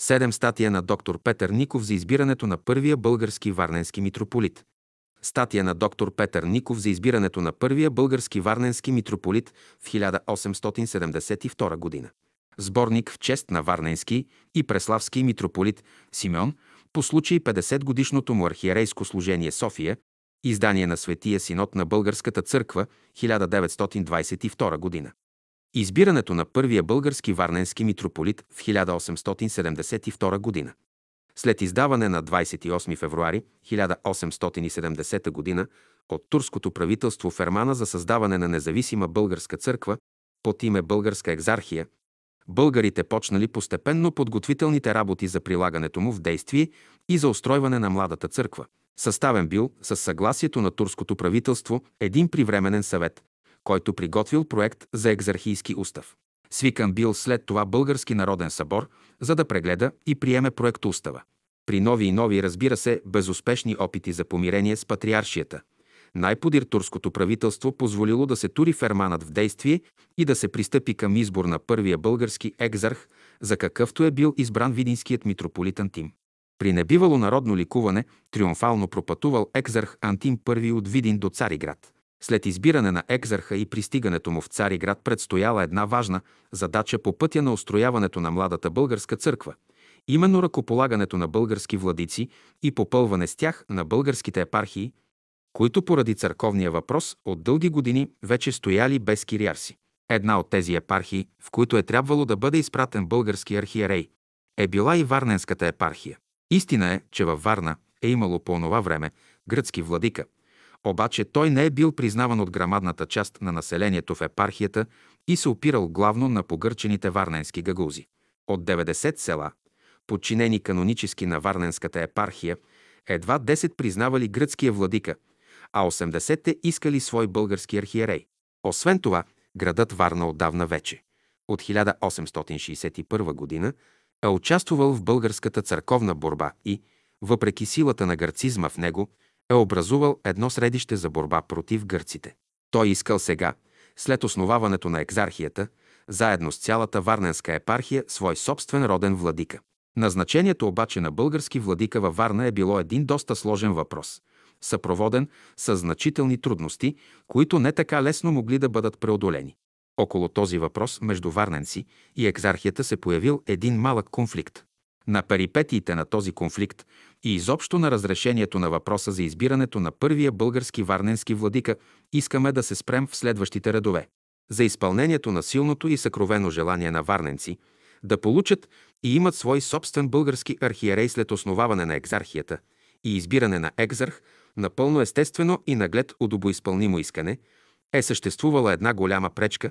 Седем статия на доктор Петър Ников за избирането на първия български варненски митрополит. Статия на доктор Петър Ников за избирането на първия български варненски митрополит в 1872 година. Сборник в чест на Варненски и Преславски митрополит Симеон по случай 50 годишното му архиерейско служение София, издание на Светия синод на Българската църква 1922 година. Избирането на първия български варненски митрополит в 1872 година. След издаване на 28 февруари 1870 г. от турското правителство фермана за създаване на независима българска църква под име Българска екзархия, българите почнали постепенно подготвителните работи за прилагането му в действие и за устройване на младата църква. Съставен бил с съгласието на турското правителство един привременен съвет, който приготвил проект за екзархийски устав. Свикан бил след това Български народен събор, за да прегледа и приеме проект устава. При нови и нови, разбира се, безуспешни опити за помирение с патриаршията, най-подир турското правителство позволило да се тури ферманът в действие и да се пристъпи към избор на първия български екзарх, за какъвто е бил избран видинският митрополит Антим. При небивало народно ликуване триумфално пропътувал екзарх Антим I от Видин до Цариград. След избиране на екзарха и пристигането му в Цариград предстояла една важна задача по пътя на устрояването на младата българска църква, именно ръкополагането на български владици и попълване с тях на българските епархии, които поради църковния въпрос от дълги години вече стояли без кириарси. Една от тези епархии, в които е трябвало да бъде изпратен български архиерей, е била и Варненската епархия. Истина е, че във Варна е имало по онова време гръцки владика, обаче той не е бил признаван от грамадната част на населението в епархията и се опирал главно на погърчените варненски гагузи. От 90 села, подчинени канонически на Варненската епархия, едва 10 признавали гръцкия владика, а 80-те искали свой български архиерей. Освен това, градът Варна отдавна вече, от 1861 година, е участвал в българската църковна борба и, въпреки силата на гърцизма в него, е образувал едно средище за борба против гърците. Той искал сега, след основаването на екзархията, заедно с цялата Варненска епархия, свой собствен роден владика. Назначението обаче на български владика във Варна е било един доста сложен въпрос, съпроводен с значителни трудности, които не така лесно могли да бъдат преодолени. Около този въпрос между варненци и екзархията се появил един малък конфликт. На перипетиите на този конфликт и изобщо на разрешението на въпроса за избирането на първия български варненски владика искаме да се спрем в следващите редове. За изпълнението на силното и съкровено желание на варненци да получат и имат свой собствен български архиерей след основаване на екзархията и избиране на екзарх, напълно естествено и наглед удобоизпълнимо искане, е съществувала една голяма пречка,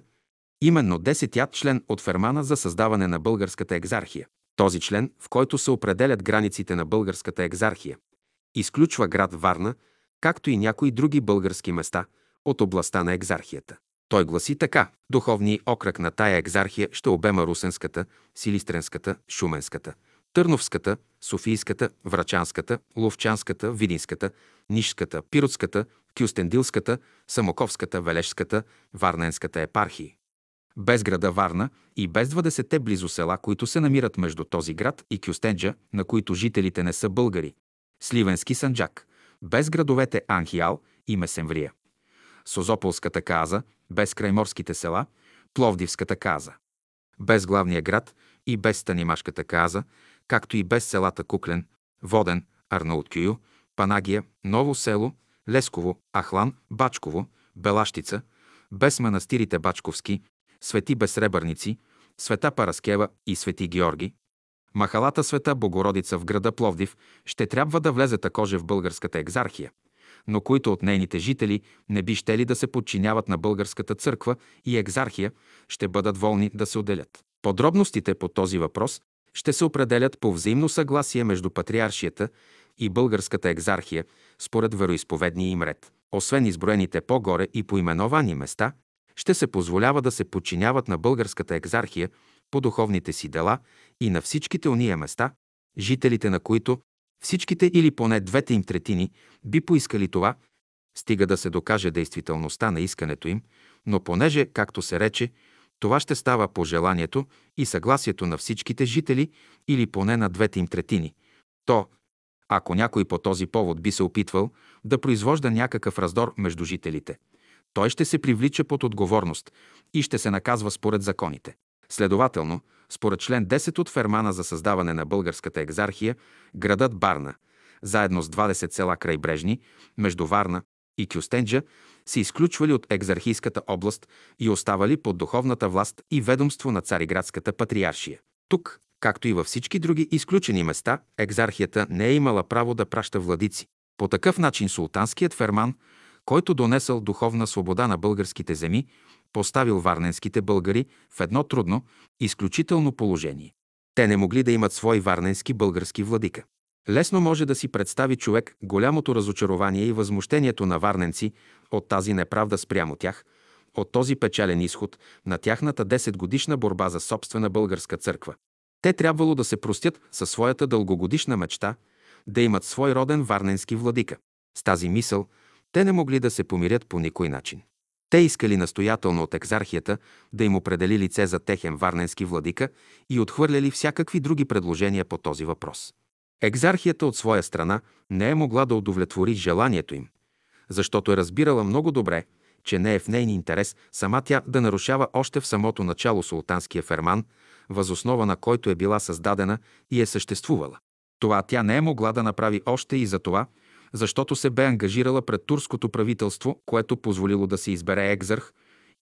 именно десетият член от Фермана за създаване на българската екзархия. Този член, в който се определят границите на българската екзархия, изключва град Варна, както и някои други български места от областта на екзархията. Той гласи така. Духовният окръг на тая екзархия ще обема Русенската, Силистренската, Шуменската, Търновската, Софийската, Врачанската, Ловчанската, Видинската, Нишската, Пиротската, Кюстендилската, Самоковската, Велешската, Варненската епархии. Без града Варна и без 20-те близо села, които се намират между този град и Кюстенджа, на които жителите не са българи. Сливенски Санджак, без градовете Анхиал и Месемврия. Созополската каза, без крайморските села, Пловдивската каза. Без главния град и без Станимашката каза, както и без селата Куклен, Воден, Арнауткюю, Панагия, Ново село, Лесково, Ахлан, Бачково, Белащица, без манастирите Бачковски, Свети Безсребърници, Света Параскева и Свети Георги, Махалата Света Богородица в града Пловдив ще трябва да влезе такоже в българската екзархия, но които от нейните жители не би щели да се подчиняват на българската църква и екзархия, ще бъдат волни да се отделят. Подробностите по този въпрос ще се определят по взаимно съгласие между патриаршията и българската екзархия според вероисповедния им ред. Освен изброените по-горе и поименовани места, ще се позволява да се подчиняват на българската екзархия по духовните си дела и на всичките уния места, жителите на които, всичките или поне двете им третини, би поискали това, стига да се докаже действителността на искането им, но понеже, както се рече, Това ще става по желанието и съгласието на всичките жители или поне на двете им третини. То, ако някой по този повод би се опитвал да произвожда някакъв раздор между жителите, той ще се привлича под отговорност и ще се наказва според законите. Следователно, според член 10 от Фермана за създаване на българската екзархия, градът Барна, заедно с 20 села крайбрежни, между Варна и Кюстенджа, се изключвали от екзархийската област и оставали под духовната власт и ведомство на Цариградската патриаршия. Тук, както и във всички други изключени места, екзархията не е имала право да праща владици. По такъв начин султанският ферман, който донесъл духовна свобода на българските земи, поставил варненските българи в едно трудно, изключително положение. Те не могли да имат свой варненски български владика. Лесно може да си представи човек голямото разочарование и възмущението на варненци от тази неправда спрямо тях, от този печален изход на тяхната 10 годишна борба за собствена българска църква. Те трябвало да се простят със своята дългогодишна мечта да имат свой роден варненски владика. С тази мисъл те не могли да се помирят по никой начин. Те искали настоятелно от екзархията да им определи лице за техен варненски владика и отхвърляли всякакви други предложения по този въпрос. Екзархията от своя страна не е могла да удовлетвори желанието им, защото е разбирала много добре, че не е в нейни интерес сама тя да нарушава още в самото начало султанския ферман, възоснова на който е била създадена и е съществувала. Това тя не е могла да направи още и за това, защото се бе ангажирала пред турското правителство, което позволило да се избере екзарх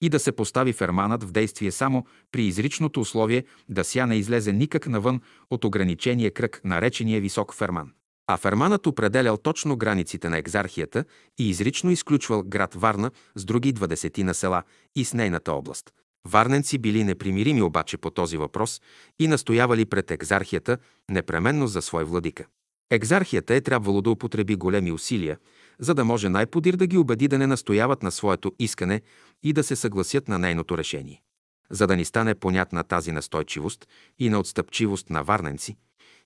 и да се постави ферманът в действие само при изричното условие да ся не излезе никак навън от ограничения кръг, наречения висок ферман. А ферманът определял точно границите на екзархията и изрично изключвал град Варна с други двадесетина села и с нейната област. Варненци били непримирими обаче по този въпрос и настоявали пред екзархията непременно за свой владика. Екзархията е трябвало да употреби големи усилия, за да може най-подир да ги убеди да не настояват на своето искане и да се съгласят на нейното решение. За да ни стане понятна тази настойчивост и на отстъпчивост на варненци,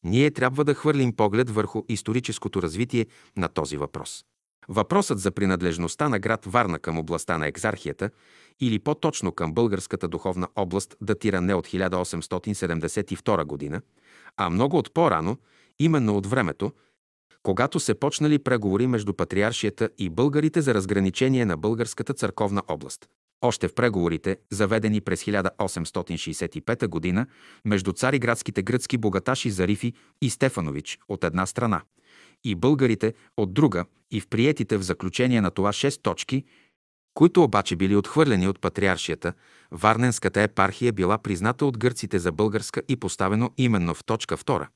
ние трябва да хвърлим поглед върху историческото развитие на този въпрос. Въпросът за принадлежността на град Варна към областта на екзархията или по-точно към българската духовна област датира не от 1872 година, а много от по-рано, именно от времето, когато се почнали преговори между патриаршията и българите за разграничение на българската църковна област. Още в преговорите, заведени през 1865 г. между цариградските гръцки богаташи Зарифи и Стефанович от една страна и българите от друга и в приетите в заключение на това шест точки, които обаче били отхвърлени от патриаршията, Варненската епархия била призната от гърците за българска и поставено именно в точка 2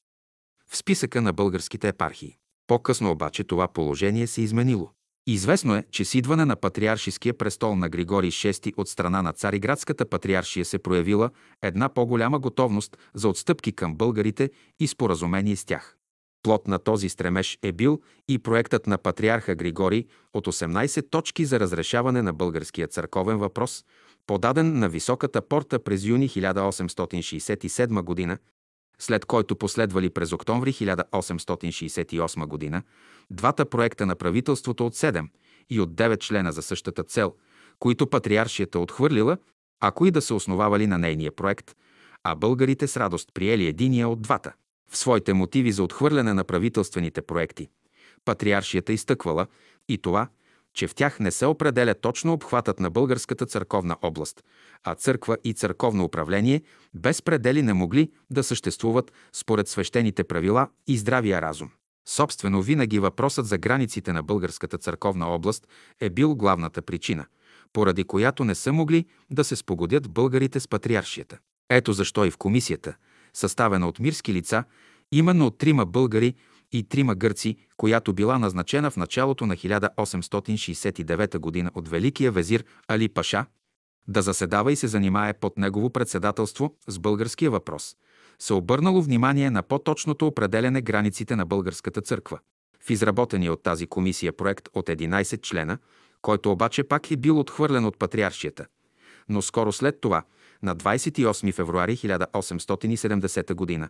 в списъка на българските епархии. По-късно обаче това положение се изменило. Известно е, че с идване на патриаршиския престол на Григорий VI от страна на Цариградската патриаршия се проявила една по-голяма готовност за отстъпки към българите и споразумение с тях. Плот на този стремеж е бил и проектът на патриарха Григорий от 18 точки за разрешаване на българския църковен въпрос, подаден на Високата порта през юни 1867 г след който последвали през октомври 1868 г. двата проекта на правителството от 7 и от 9 члена за същата цел, които патриаршията отхвърлила, ако и да се основавали на нейния проект, а българите с радост приели единия от двата. В своите мотиви за отхвърляне на правителствените проекти, патриаршията изтъквала и това, че в тях не се определя точно обхватът на българската църковна област, а църква и църковно управление без предели не могли да съществуват според свещените правила и здравия разум. Собствено, винаги въпросът за границите на българската църковна област е бил главната причина, поради която не са могли да се спогодят българите с патриаршията. Ето защо и в комисията, съставена от мирски лица, именно от трима българи и трима гърци, която била назначена в началото на 1869 г. от Великия везир Али Паша, да заседава и се занимае под негово председателство с българския въпрос, се обърнало внимание на по-точното определене границите на българската църква. В изработения от тази комисия проект от 11 члена, който обаче пак е бил отхвърлен от патриаршията. Но скоро след това, на 28 февруари 1870 г.,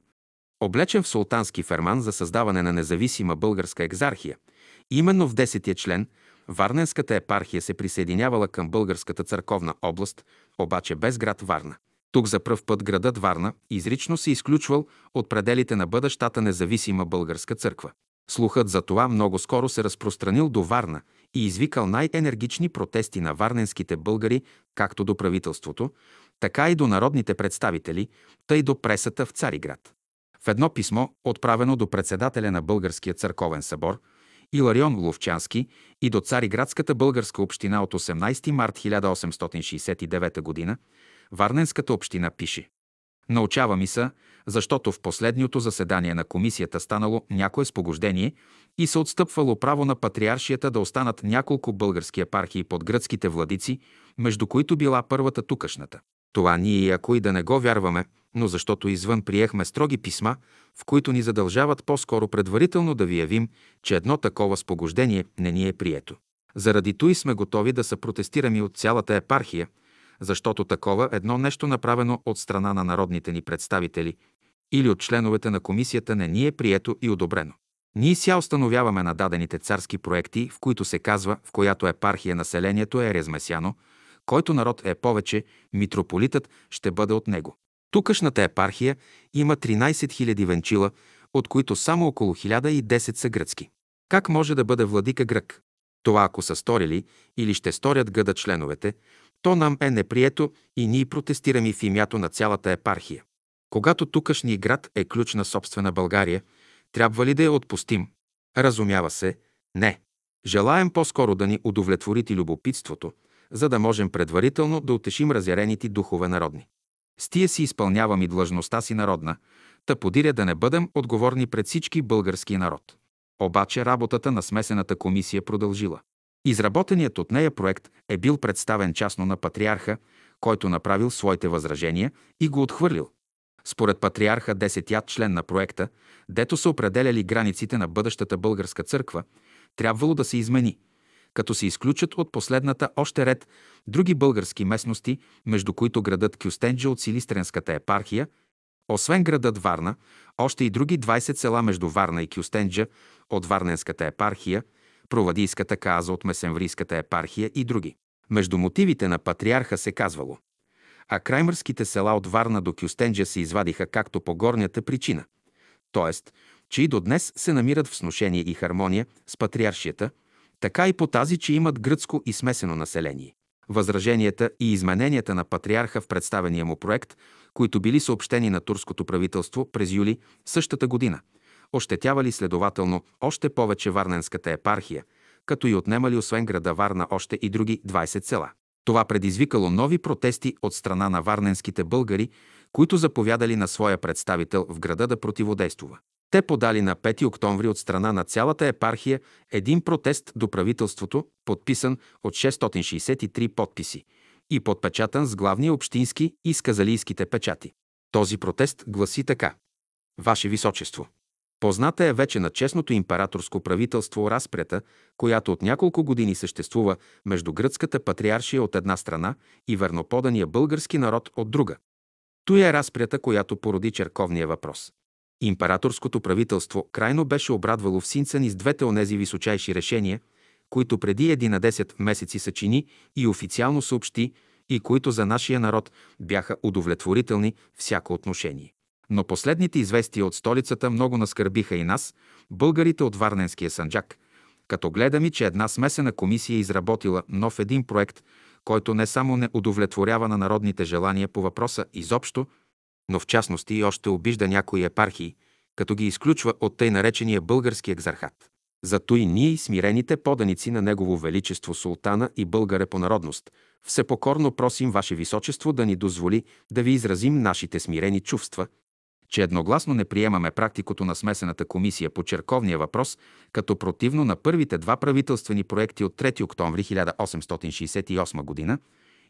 облечен в султански ферман за създаване на независима българска екзархия, именно в 10 член, Варненската епархия се присъединявала към българската църковна област, обаче без град Варна. Тук за пръв път градът Варна изрично се изключвал от пределите на бъдещата независима българска църква. Слухът за това много скоро се разпространил до Варна и извикал най-енергични протести на варненските българи, както до правителството, така и до народните представители, тъй до пресата в Цариград. В едно писмо, отправено до председателя на Българския църковен събор, Иларион Ловчански и до Цариградската българска община от 18 март 1869 г., Варненската община пише Научава ми се, защото в последното заседание на комисията станало някое спогождение и се отстъпвало право на патриаршията да останат няколко български епархии под гръцките владици, между които била първата тукашната. Това ние, ако и да не го вярваме, но защото извън приехме строги писма, в които ни задължават по-скоро предварително да ви явим, че едно такова спогождение не ни е прието. Заради той сме готови да са протестираме от цялата епархия, защото такова едно нещо направено от страна на народните ни представители или от членовете на комисията не ни е прието и одобрено. Ние ся установяваме на дадените царски проекти, в които се казва, в която епархия населението е резмесяно, който народ е повече, митрополитът ще бъде от него. Тукашната епархия има 13 000 венчила, от които само около 1010 са гръцки. Как може да бъде владика грък? Това ако са сторили или ще сторят гъда членовете, то нам е неприето и ние протестираме в имято на цялата епархия. Когато тукашни град е ключ на собствена България, трябва ли да я отпустим? Разумява се, не. Желаем по-скоро да ни удовлетворите любопитството, за да можем предварително да утешим разярените духове народни. С тия си изпълнявам и длъжността си народна, та подиря да не бъдем отговорни пред всички български народ. Обаче работата на смесената комисия продължила. Изработеният от нея проект е бил представен частно на патриарха, който направил своите възражения и го отхвърлил. Според патриарха, десетият член на проекта, дето са определяли границите на бъдещата българска църква, трябвало да се измени, като се изключат от последната още ред други български местности, между които градът Кюстенджа от Силистренската епархия, освен градът Варна, още и други 20 села между Варна и Кюстенджа от Варненската епархия – Провадийската каза от Месенврийската епархия и други. Между мотивите на патриарха се казвало а краймърските села от Варна до Кюстенджа се извадиха както по горнята причина, т.е. че и до днес се намират в сношение и хармония с патриаршията, така и по тази, че имат гръцко и смесено население. Възраженията и измененията на патриарха в представения му проект, които били съобщени на турското правителство през юли същата година – ощетявали следователно още повече Варненската епархия, като и отнемали освен града Варна още и други 20 села. Това предизвикало нови протести от страна на варненските българи, които заповядали на своя представител в града да противодействува. Те подали на 5 октомври от страна на цялата епархия един протест до правителството, подписан от 663 подписи и подпечатан с главния общински и сказалийските печати. Този протест гласи така. Ваше Височество, Позната е вече на честното императорско правителство разпрета, която от няколко години съществува между гръцката патриаршия от една страна и верноподания български народ от друга. Той е разпрята, която породи черковния въпрос. Императорското правителство крайно беше обрадвало в Синцани с двете онези височайши решения, които преди 11 месеци съчини и официално съобщи и които за нашия народ бяха удовлетворителни всяко отношение. Но последните известия от столицата много наскърбиха и нас, българите от Варненския санджак, като гледаме, че една смесена комисия е изработила нов един проект, който не само не удовлетворява на народните желания по въпроса изобщо, но в частности и още обижда някои епархии, като ги изключва от тъй наречения български екзархат. Зато и ние, смирените поданици на Негово Величество Султана и българе по народност, всепокорно просим Ваше Височество да ни дозволи да ви изразим нашите смирени чувства че едногласно не приемаме практикото на смесената комисия по черковния въпрос, като противно на първите два правителствени проекти от 3 октомври 1868 г.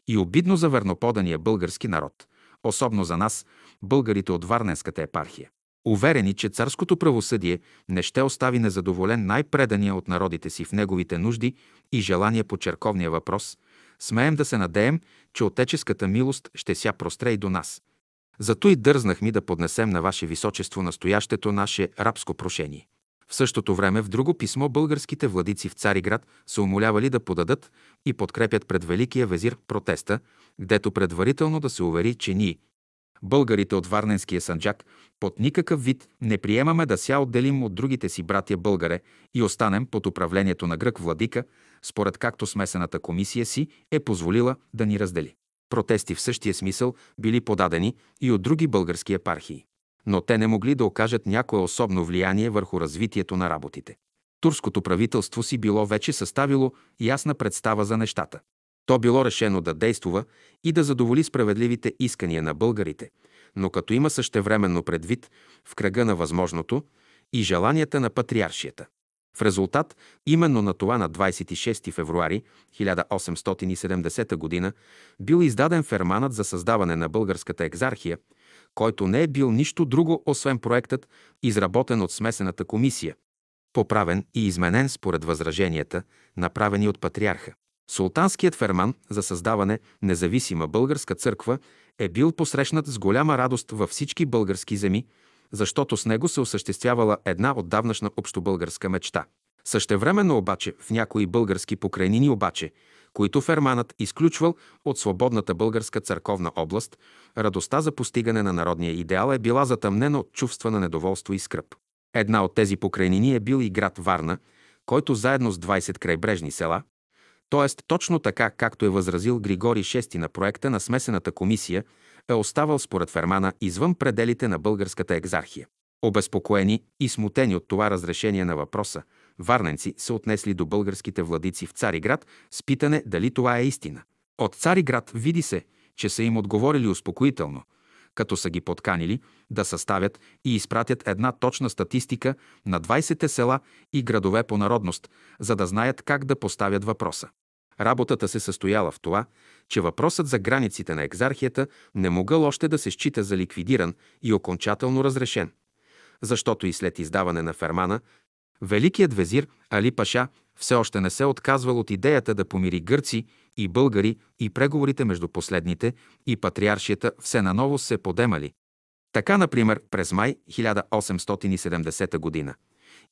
и обидно за верноподания български народ, особено за нас, българите от Варненската епархия. Уверени, че царското правосъдие не ще остави незадоволен най-предания от народите си в неговите нужди и желания по черковния въпрос, смеем да се надеем, че отеческата милост ще ся простре и до нас. Зато и дързнах ми да поднесем на Ваше Височество настоящето наше рабско прошение. В същото време в друго писмо българските владици в Цариград са умолявали да подадат и подкрепят пред Великия везир протеста, гдето предварително да се увери, че ние, българите от Варненския санджак, под никакъв вид не приемаме да ся отделим от другите си братя българе и останем под управлението на грък владика, според както смесената комисия си е позволила да ни раздели. Протести в същия смисъл били подадени и от други български епархии. Но те не могли да окажат някое особно влияние върху развитието на работите. Турското правителство си било вече съставило ясна представа за нещата. То било решено да действува и да задоволи справедливите искания на българите, но като има същевременно предвид в кръга на възможното и желанията на патриаршията. В резултат именно на това на 26 февруари 1870 г. бил издаден ферманът за създаване на българската екзархия, който не е бил нищо друго, освен проектът, изработен от смесената комисия, поправен и изменен според възраженията, направени от патриарха. Султанският ферман за създаване независима българска църква е бил посрещнат с голяма радост във всички български земи, защото с него се осъществявала една отдавнашна общобългарска мечта. Същевременно обаче в някои български покрайнини обаче, които ферманът изключвал от свободната българска църковна област, радостта за постигане на народния идеал е била затъмнена от чувства на недоволство и скръп. Една от тези покрайнини е бил и град Варна, който заедно с 20 крайбрежни села, т.е. точно така, както е възразил Григорий VI на проекта на смесената комисия, е оставал според Фермана извън пределите на българската екзархия. Обезпокоени и смутени от това разрешение на въпроса, варненци се отнесли до българските владици в Цариград с питане дали това е истина. От Цариград види се, че са им отговорили успокоително, като са ги подканили да съставят и изпратят една точна статистика на 20-те села и градове по народност, за да знаят как да поставят въпроса. Работата се състояла в това, че въпросът за границите на екзархията не могъл още да се счита за ликвидиран и окончателно разрешен, защото и след издаване на фермана, великият везир Али Паша все още не се отказвал от идеята да помири гърци и българи и преговорите между последните и патриаршията все наново се подемали. Така, например, през май 1870 г.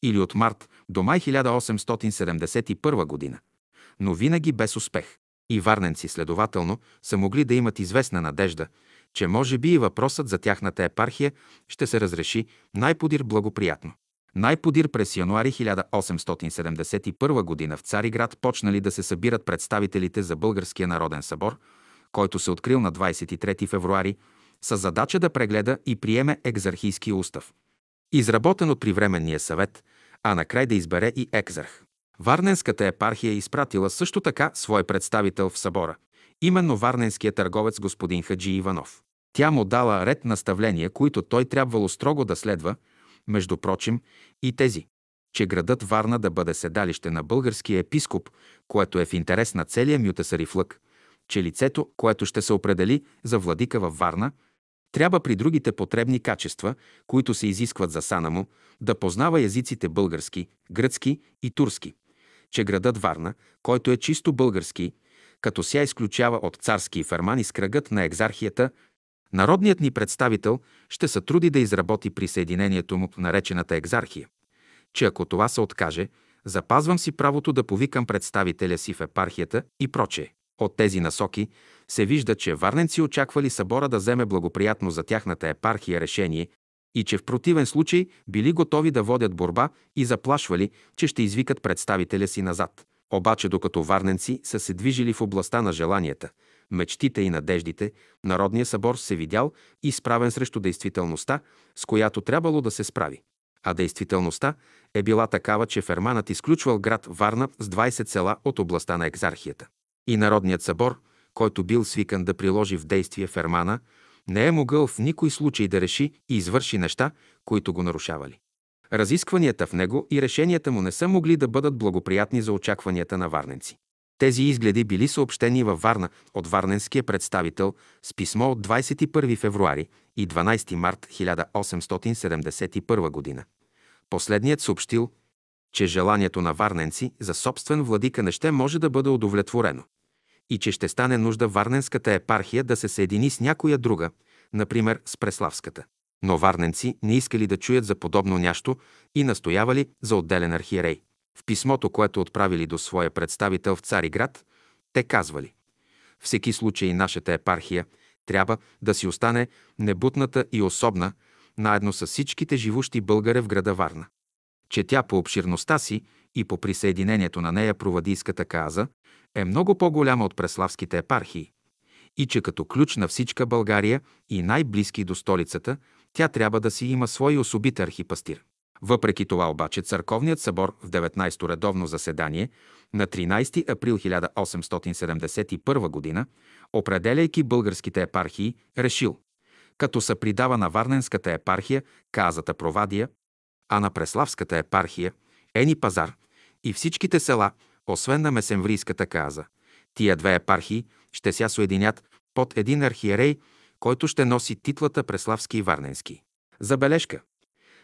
или от март до май 1871 г но винаги без успех. И варненци, следователно, са могли да имат известна надежда, че може би и въпросът за тяхната епархия ще се разреши най-подир благоприятно. Най-подир през януари 1871 г. в Цариград почнали да се събират представителите за Българския народен събор, който се открил на 23 февруари, с задача да прегледа и приеме екзархийски устав, изработен от Привременния съвет, а накрай да избере и екзарх. Варненската епархия е изпратила също така свой представител в събора, именно варненският търговец господин Хаджи Иванов. Тя му дала ред наставления, които той трябвало строго да следва, между прочим и тези, че градът Варна да бъде седалище на българския епископ, което е в интерес на целия мютасарифлък, че лицето, което ще се определи за владика във Варна, трябва при другите потребни качества, които се изискват за сана му, да познава езиците български, гръцки и турски, че градът Варна, който е чисто български, като ся изключава от царски фермани с кръгът на екзархията, народният ни представител ще се труди да изработи присъединението му в наречената екзархия. Че ако това се откаже, запазвам си правото да повикам представителя си в епархията и прочее. От тези насоки се вижда, че варненци очаквали събора да вземе благоприятно за тяхната епархия решение и че в противен случай били готови да водят борба и заплашвали, че ще извикат представителя си назад. Обаче докато варненци са се движили в областта на желанията, мечтите и надеждите, Народният събор се видял изправен срещу действителността, с която трябвало да се справи. А действителността е била такава, че Ферманът изключвал град Варна с 20 села от областта на екзархията. И Народният събор, който бил свикан да приложи в действие Фермана, не е могъл в никой случай да реши и извърши неща, които го нарушавали. Разискванията в него и решенията му не са могли да бъдат благоприятни за очакванията на варненци. Тези изгледи били съобщени във Варна от варненския представител с писмо от 21 февруари и 12 март 1871 г. Последният съобщил, че желанието на варненци за собствен владика не ще може да бъде удовлетворено и че ще стане нужда Варненската епархия да се съедини с някоя друга, например с Преславската. Но варненци не искали да чуят за подобно нящо и настоявали за отделен архиерей. В писмото, което отправили до своя представител в Цариград, те казвали Всеки случай нашата епархия трябва да си остане небутната и особна, наедно с всичките живущи българи в града Варна. Че тя по обширността си и по присъединението на нея провадийската каза е много по-голяма от преславските епархии и че като ключ на всичка България и най-близки до столицата, тя трябва да си има свой особит архипастир. Въпреки това обаче Църковният събор в 19-то редовно заседание на 13 април 1871 г., определяйки българските епархии, решил, като се придава на Варненската епархия казата Провадия, а на Преславската епархия Ени Пазар и всичките села, освен на Месемврийската каза. Тия две епархии ще ся соединят под един архиерей, който ще носи титлата Преславски и Варненски. Забележка.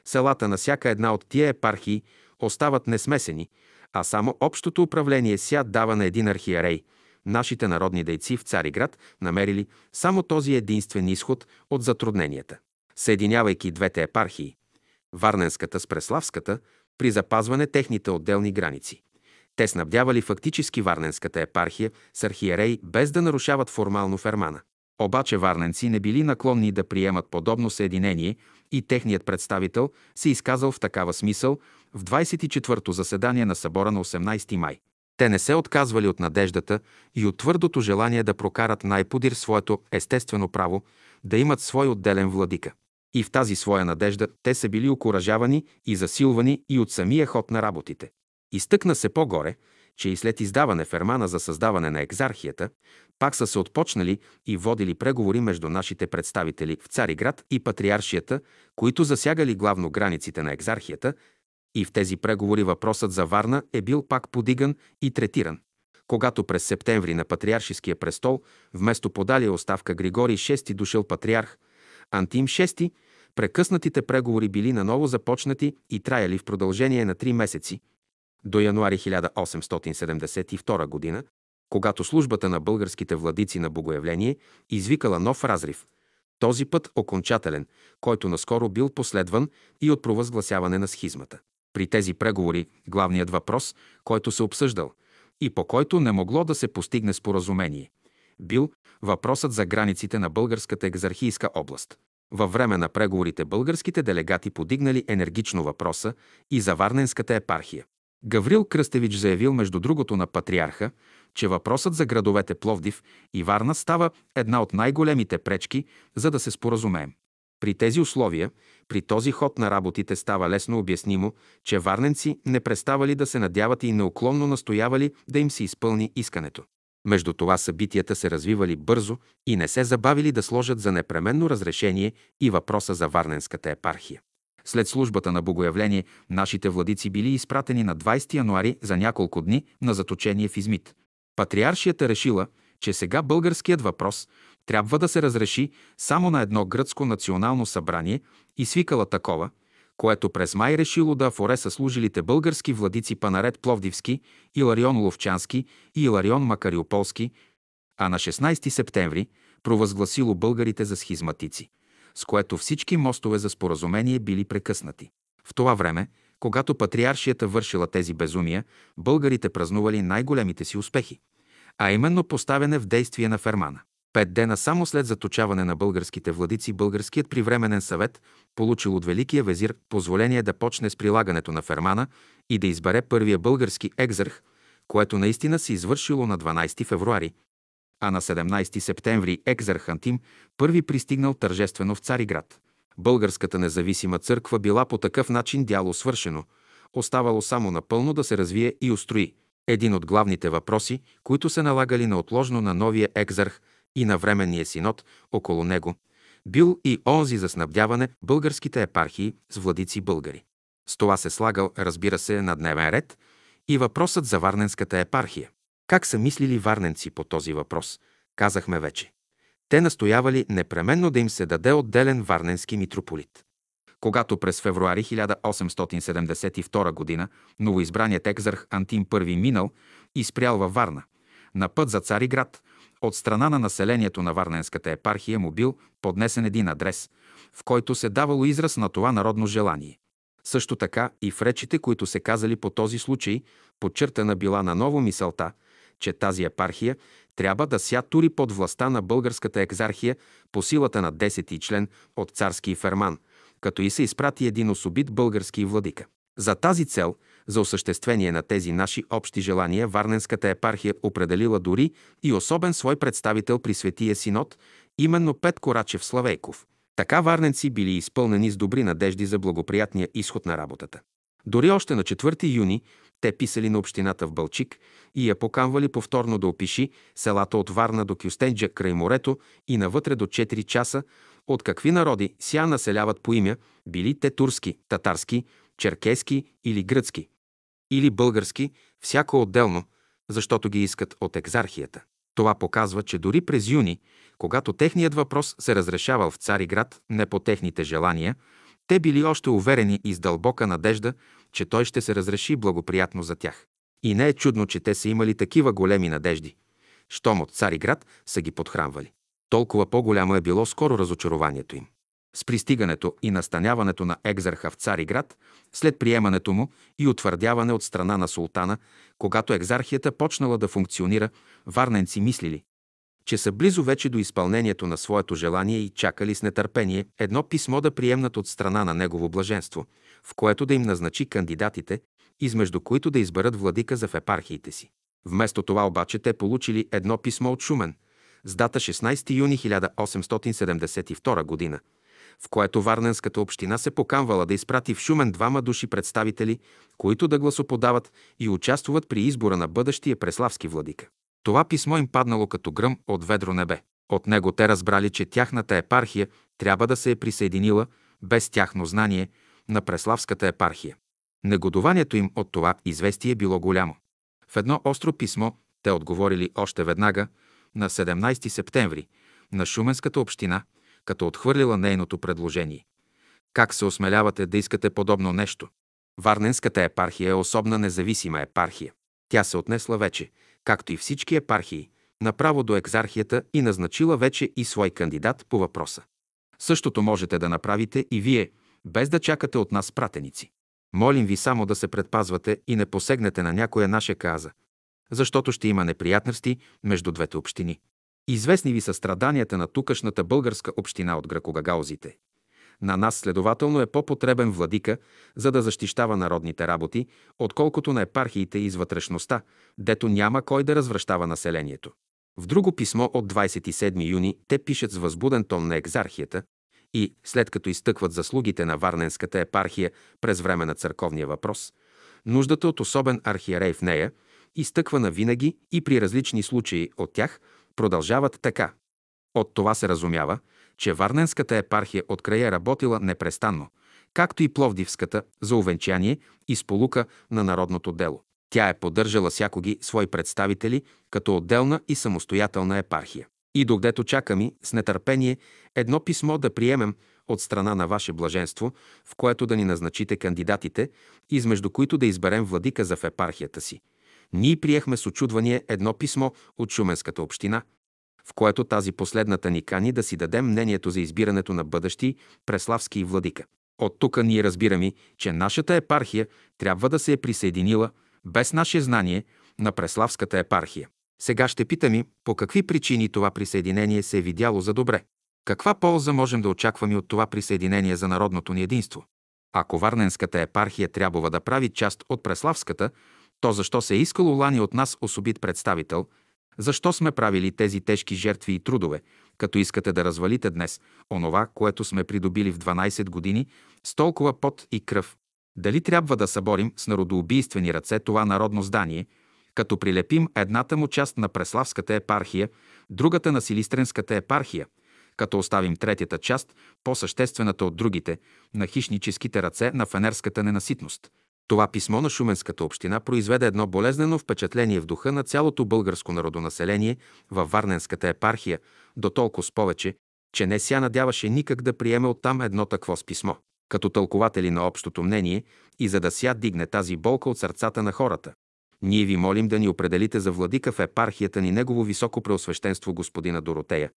Селата на всяка една от тия епархии остават несмесени, а само общото управление ся дава на един архиерей. Нашите народни дейци в Цариград намерили само този единствен изход от затрудненията. Съединявайки двете епархии, Варненската с Преславската, при запазване техните отделни граници. Те снабдявали фактически Варненската епархия с архиерей, без да нарушават формално фермана. Обаче варненци не били наклонни да приемат подобно съединение и техният представител се изказал в такава смисъл в 24-то заседание на събора на 18 май. Те не се отказвали от надеждата и от твърдото желание да прокарат най-подир своето естествено право да имат свой отделен владика. И в тази своя надежда те са били окоръжавани и засилвани и от самия ход на работите. Изтъкна се по-горе, че и след издаване фермана за създаване на екзархията, пак са се отпочнали и водили преговори между нашите представители в Цариград и Патриаршията, които засягали главно границите на екзархията, и в тези преговори въпросът за Варна е бил пак подиган и третиран. Когато през септември на Патриаршиския престол, вместо подалия оставка Григорий VI дошъл патриарх, Антим VI, прекъснатите преговори били наново започнати и траяли в продължение на три месеци – до януари 1872 г., когато службата на българските владици на Богоявление извикала нов разрив, този път окончателен, който наскоро бил последван и от провъзгласяване на схизмата. При тези преговори главният въпрос, който се обсъждал и по който не могло да се постигне споразумение, бил въпросът за границите на българската екзархийска област. Във време на преговорите българските делегати подигнали енергично въпроса и за Варненската епархия. Гаврил Кръстевич заявил между другото на патриарха, че въпросът за градовете Пловдив и Варна става една от най-големите пречки, за да се споразумеем. При тези условия, при този ход на работите става лесно обяснимо, че варненци не преставали да се надяват и неуклонно настоявали да им се изпълни искането. Между това събитията се развивали бързо и не се забавили да сложат за непременно разрешение и въпроса за Варненската епархия. След службата на Богоявление, нашите владици били изпратени на 20 януари за няколко дни на заточение в Измит. Патриаршията решила, че сега българският въпрос трябва да се разреши само на едно гръцко национално събрание и свикала такова, което през май решило да афоре служилите български владици Панарет Пловдивски, Иларион Ловчански и Иларион Макариополски, а на 16 септември провъзгласило българите за схизматици с което всички мостове за споразумение били прекъснати. В това време, когато патриаршията вършила тези безумия, българите празнували най-големите си успехи, а именно поставяне в действие на Фермана. Пет дена само след заточаване на българските владици, българският привременен съвет получил от Великия везир позволение да почне с прилагането на Фермана и да избере първия български екзарх, което наистина се извършило на 12 февруари а на 17 септември екзарх Антим първи пристигнал тържествено в Цариград. Българската независима църква била по такъв начин дяло свършено, оставало само напълно да се развие и устрои. Един от главните въпроси, които се налагали неотложно на новия екзарх и на временния синод около него, бил и онзи за снабдяване българските епархии с владици българи. С това се слагал, разбира се, на дневен ред и въпросът за Варненската епархия. Как са мислили варненци по този въпрос, казахме вече. Те настоявали непременно да им се даде отделен варненски митрополит. Когато през февруари 1872 г. новоизбраният екзарх Антим I минал и спрял във Варна, на път за Цариград, от страна на населението на Варненската епархия му бил поднесен един адрес, в който се давало израз на това народно желание. Също така и в речите, които се казали по този случай, подчертана била наново мисълта, че тази епархия трябва да ся тури под властта на българската екзархия по силата на 10 член от царски ферман, като и се изпрати един особит български владика. За тази цел, за осъществение на тези наши общи желания, Варненската епархия определила дори и особен свой представител при Светия Синод, именно Петко Рачев Славейков. Така варненци били изпълнени с добри надежди за благоприятния изход на работата. Дори още на 4 юни те писали на общината в Бълчик и я поканвали повторно да опиши селата от Варна до Кюстенджа край морето и навътре до 4 часа, от какви народи ся населяват по имя, били те турски, татарски, черкески или гръцки, или български, всяко отделно, защото ги искат от екзархията. Това показва, че дори през юни, когато техният въпрос се разрешавал в Цариград не по техните желания, те били още уверени и с дълбока надежда, че той ще се разреши благоприятно за тях. И не е чудно, че те са имали такива големи надежди. Щом от Цариград са ги подхранвали. Толкова по-голямо е било скоро разочарованието им. С пристигането и настаняването на екзарха в Цариград, след приемането му и утвърдяване от страна на султана, когато екзархията почнала да функционира, варненци мислили, че са близо вече до изпълнението на своето желание и чакали с нетърпение едно писмо да приемнат от страна на негово блаженство, в което да им назначи кандидатите, измежду които да изберат владика за в епархиите си. Вместо това обаче те получили едно писмо от Шумен с дата 16 юни 1872 година, в което Варненската община се поканвала да изпрати в Шумен двама души представители, които да гласоподават и участват при избора на бъдещия преславски владика. Това писмо им паднало като гръм от ведро небе. От него те разбрали, че тяхната епархия трябва да се е присъединила, без тяхно знание, на Преславската епархия. Негодованието им от това известие било голямо. В едно остро писмо те отговорили още веднага, на 17 септември, на Шуменската община, като отхвърлила нейното предложение. Как се осмелявате да искате подобно нещо? Варненската епархия е особна независима епархия. Тя се отнесла вече, както и всички епархии, направо до екзархията и назначила вече и свой кандидат по въпроса. Същото можете да направите и вие, без да чакате от нас пратеници. Молим ви само да се предпазвате и не посегнете на някоя наша каза, защото ще има неприятности между двете общини. Известни ви са страданията на тукашната българска община от гракогагаузите. На нас, следователно, е по-потребен владика, за да защищава народните работи, отколкото на епархиите из вътрешността, дето няма кой да развръщава населението. В друго писмо от 27 юни те пишат с възбуден тон на екзархията и, след като изтъкват заслугите на Варненската епархия през време на църковния въпрос, нуждата от особен архиерей в нея, изтъквана винаги и при различни случаи от тях, продължават така. От това се разумява, че Варненската епархия от края работила непрестанно, както и Пловдивската за увенчание и сполука на народното дело. Тя е поддържала всякоги свои представители като отделна и самостоятелна епархия. И докъдето чакаме с нетърпение едно писмо да приемем от страна на Ваше блаженство, в което да ни назначите кандидатите, измежду които да изберем владика за в епархията си. Ние приехме с очудвание едно писмо от Шуменската община, в което тази последната ни кани да си дадем мнението за избирането на бъдещи преславски владика. От тук ние разбираме, че нашата епархия трябва да се е присъединила, без наше знание, на Преславската епархия. Сега ще питаме по какви причини това присъединение се е видяло за добре. Каква полза можем да очакваме от това присъединение за народното ни единство? Ако Варненската епархия трябва да прави част от Преславската, то защо се е искало Лани от нас особит представител, защо сме правили тези тежки жертви и трудове, като искате да развалите днес онова, което сме придобили в 12 години с толкова пот и кръв? Дали трябва да съборим с народоубийствени ръце това народно здание, като прилепим едната му част на Преславската епархия, другата на Силистренската епархия, като оставим третята част, по-съществената от другите, на хищническите ръце на фенерската ненаситност – това писмо на Шуменската община произведе едно болезнено впечатление в духа на цялото българско народонаселение във Варненската епархия, до толкова с повече, че не ся надяваше никак да приеме оттам едно такво с писмо. Като тълкователи на общото мнение и за да ся дигне тази болка от сърцата на хората. Ние ви молим да ни определите за владика в епархията ни Негово високо преосвещенство господина Доротея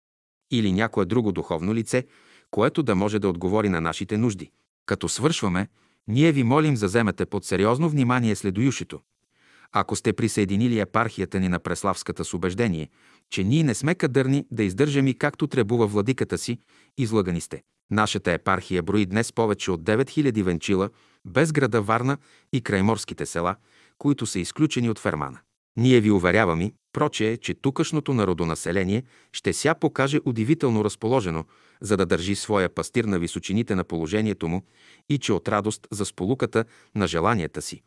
или някое друго духовно лице, което да може да отговори на нашите нужди. Като свършваме, ние ви молим да вземете под сериозно внимание следующето. Ако сте присъединили епархията ни на Преславската с убеждение, че ние не сме кадърни да издържаме както требува владиката си, излагани сте. Нашата епархия брои днес повече от 9000 венчила, без града Варна и крайморските села, които са изключени от фермана. Ние ви уверяваме, проче, че тукашното народонаселение ще ся покаже удивително разположено, за да държи своя пастир на височините на положението му и че от радост за сполуката на желанията си,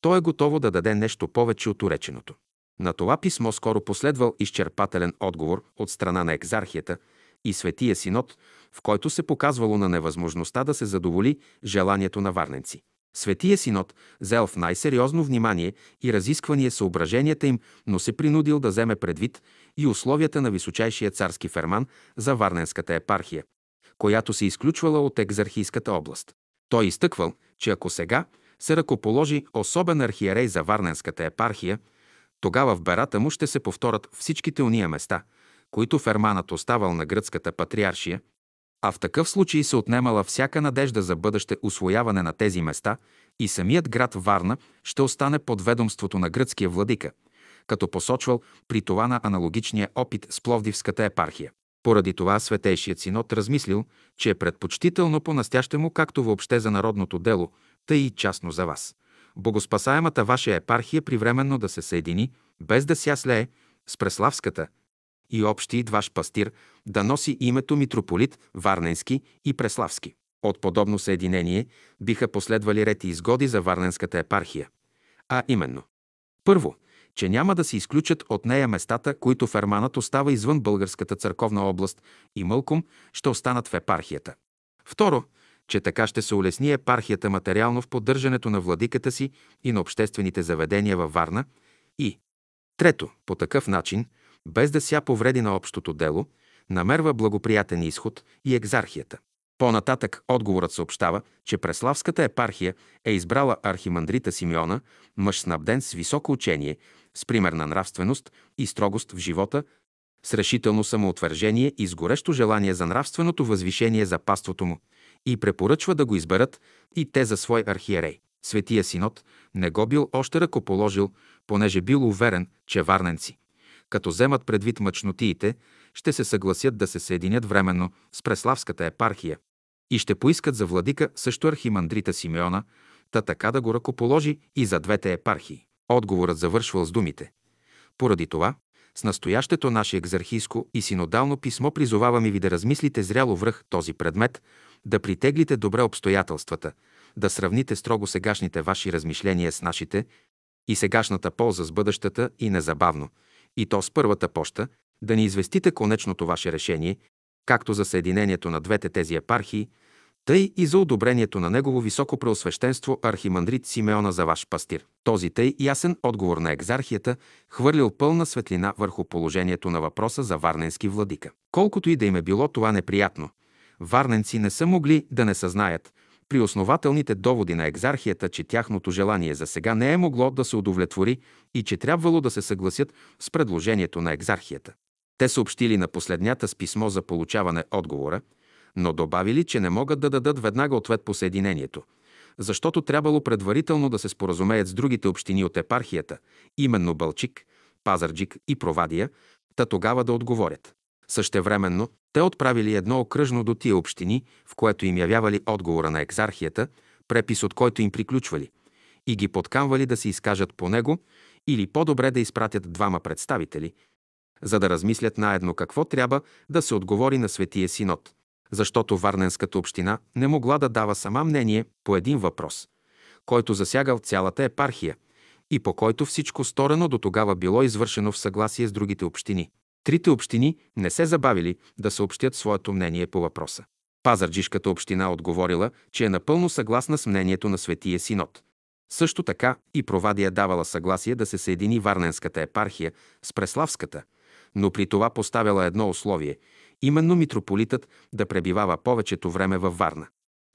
то е готово да даде нещо повече от уреченото. На това писмо скоро последвал изчерпателен отговор от страна на екзархията и Светия Синод, в който се показвало на невъзможността да се задоволи желанието на варненци. Светия Синод взел в най-сериозно внимание и разисквание съображенията им, но се принудил да вземе предвид и условията на височайшия царски ферман за Варненската епархия, която се изключвала от екзархийската област. Той изтъквал, че ако сега се ръкоположи особен архиерей за Варненската епархия, тогава в берата му ще се повторят всичките уния места, които ферманът оставал на гръцката патриаршия, а в такъв случай се отнемала всяка надежда за бъдеще освояване на тези места и самият град Варна ще остане под ведомството на гръцкия владика, като посочвал при това на аналогичния опит с Пловдивската епархия. Поради това Светейшият синод размислил, че е предпочтително по-настящему както въобще за народното дело, тъй и частно за вас. Богоспасаемата ваша епархия привременно да се съедини, без да ся слее, с Преславската и общи ваш пастир да носи името митрополит Варненски и Преславски. От подобно съединение биха последвали ред и изгоди за Варненската епархия. А именно. Първо, че няма да се изключат от нея местата, които ферманът остава извън българската църковна област и мълком ще останат в епархията. Второ, че така ще се улесни епархията материално в поддържането на владиката си и на обществените заведения във Варна и Трето, по такъв начин, без да ся повреди на общото дело, намерва благоприятен изход и екзархията. По-нататък отговорът съобщава, че Преславската епархия е избрала архимандрита Симеона, мъж снабден с високо учение, с примерна нравственост и строгост в живота, с решително самоотвържение и с горещо желание за нравственото възвишение за паството му и препоръчва да го изберат и те за свой архиерей. Светия синод не го бил още ръкоположил, понеже бил уверен, че варненци, като вземат предвид мъчнотиите, ще се съгласят да се съединят временно с Преславската епархия и ще поискат за владика също архимандрита Симеона, та така да го ръкоположи и за двете епархии. Отговорът завършвал с думите. Поради това, с настоящето наше екзархийско и синодално писмо призоваваме ви да размислите зряло връх този предмет, да притеглите добре обстоятелствата, да сравните строго сегашните ваши размишления с нашите и сегашната полза с бъдещата и незабавно, и то с първата поща, да ни известите конечното ваше решение, както за съединението на двете тези епархии, тъй и за одобрението на Негово високо преосвещенство архимандрит Симеона за ваш пастир. Този тъй ясен отговор на екзархията хвърлил пълна светлина върху положението на въпроса за варненски владика. Колкото и да им е било това неприятно, варненци не са могли да не съзнаят, при основателните доводи на екзархията, че тяхното желание за сега не е могло да се удовлетвори и че трябвало да се съгласят с предложението на екзархията. Те съобщили на последнята с писмо за получаване отговора, но добавили, че не могат да дадат веднага ответ по съединението, защото трябвало предварително да се споразумеят с другите общини от епархията, именно Бълчик, Пазарджик и Провадия, та тогава да отговорят. Същевременно те отправили едно окръжно до тия общини, в което им явявали отговора на екзархията, препис от който им приключвали, и ги подкамвали да се изкажат по него или по-добре да изпратят двама представители, за да размислят наедно какво трябва да се отговори на Светия Синод. Защото Варненската община не могла да дава сама мнение по един въпрос, който засягал цялата епархия и по който всичко сторено до тогава било извършено в съгласие с другите общини. Трите общини не се забавили да съобщят своето мнение по въпроса. Пазарджишката община отговорила, че е напълно съгласна с мнението на Светия Синод. Също така и Провадия давала съгласие да се съедини Варненската епархия с Преславската, но при това поставяла едно условие – именно митрополитът да пребивава повечето време във Варна.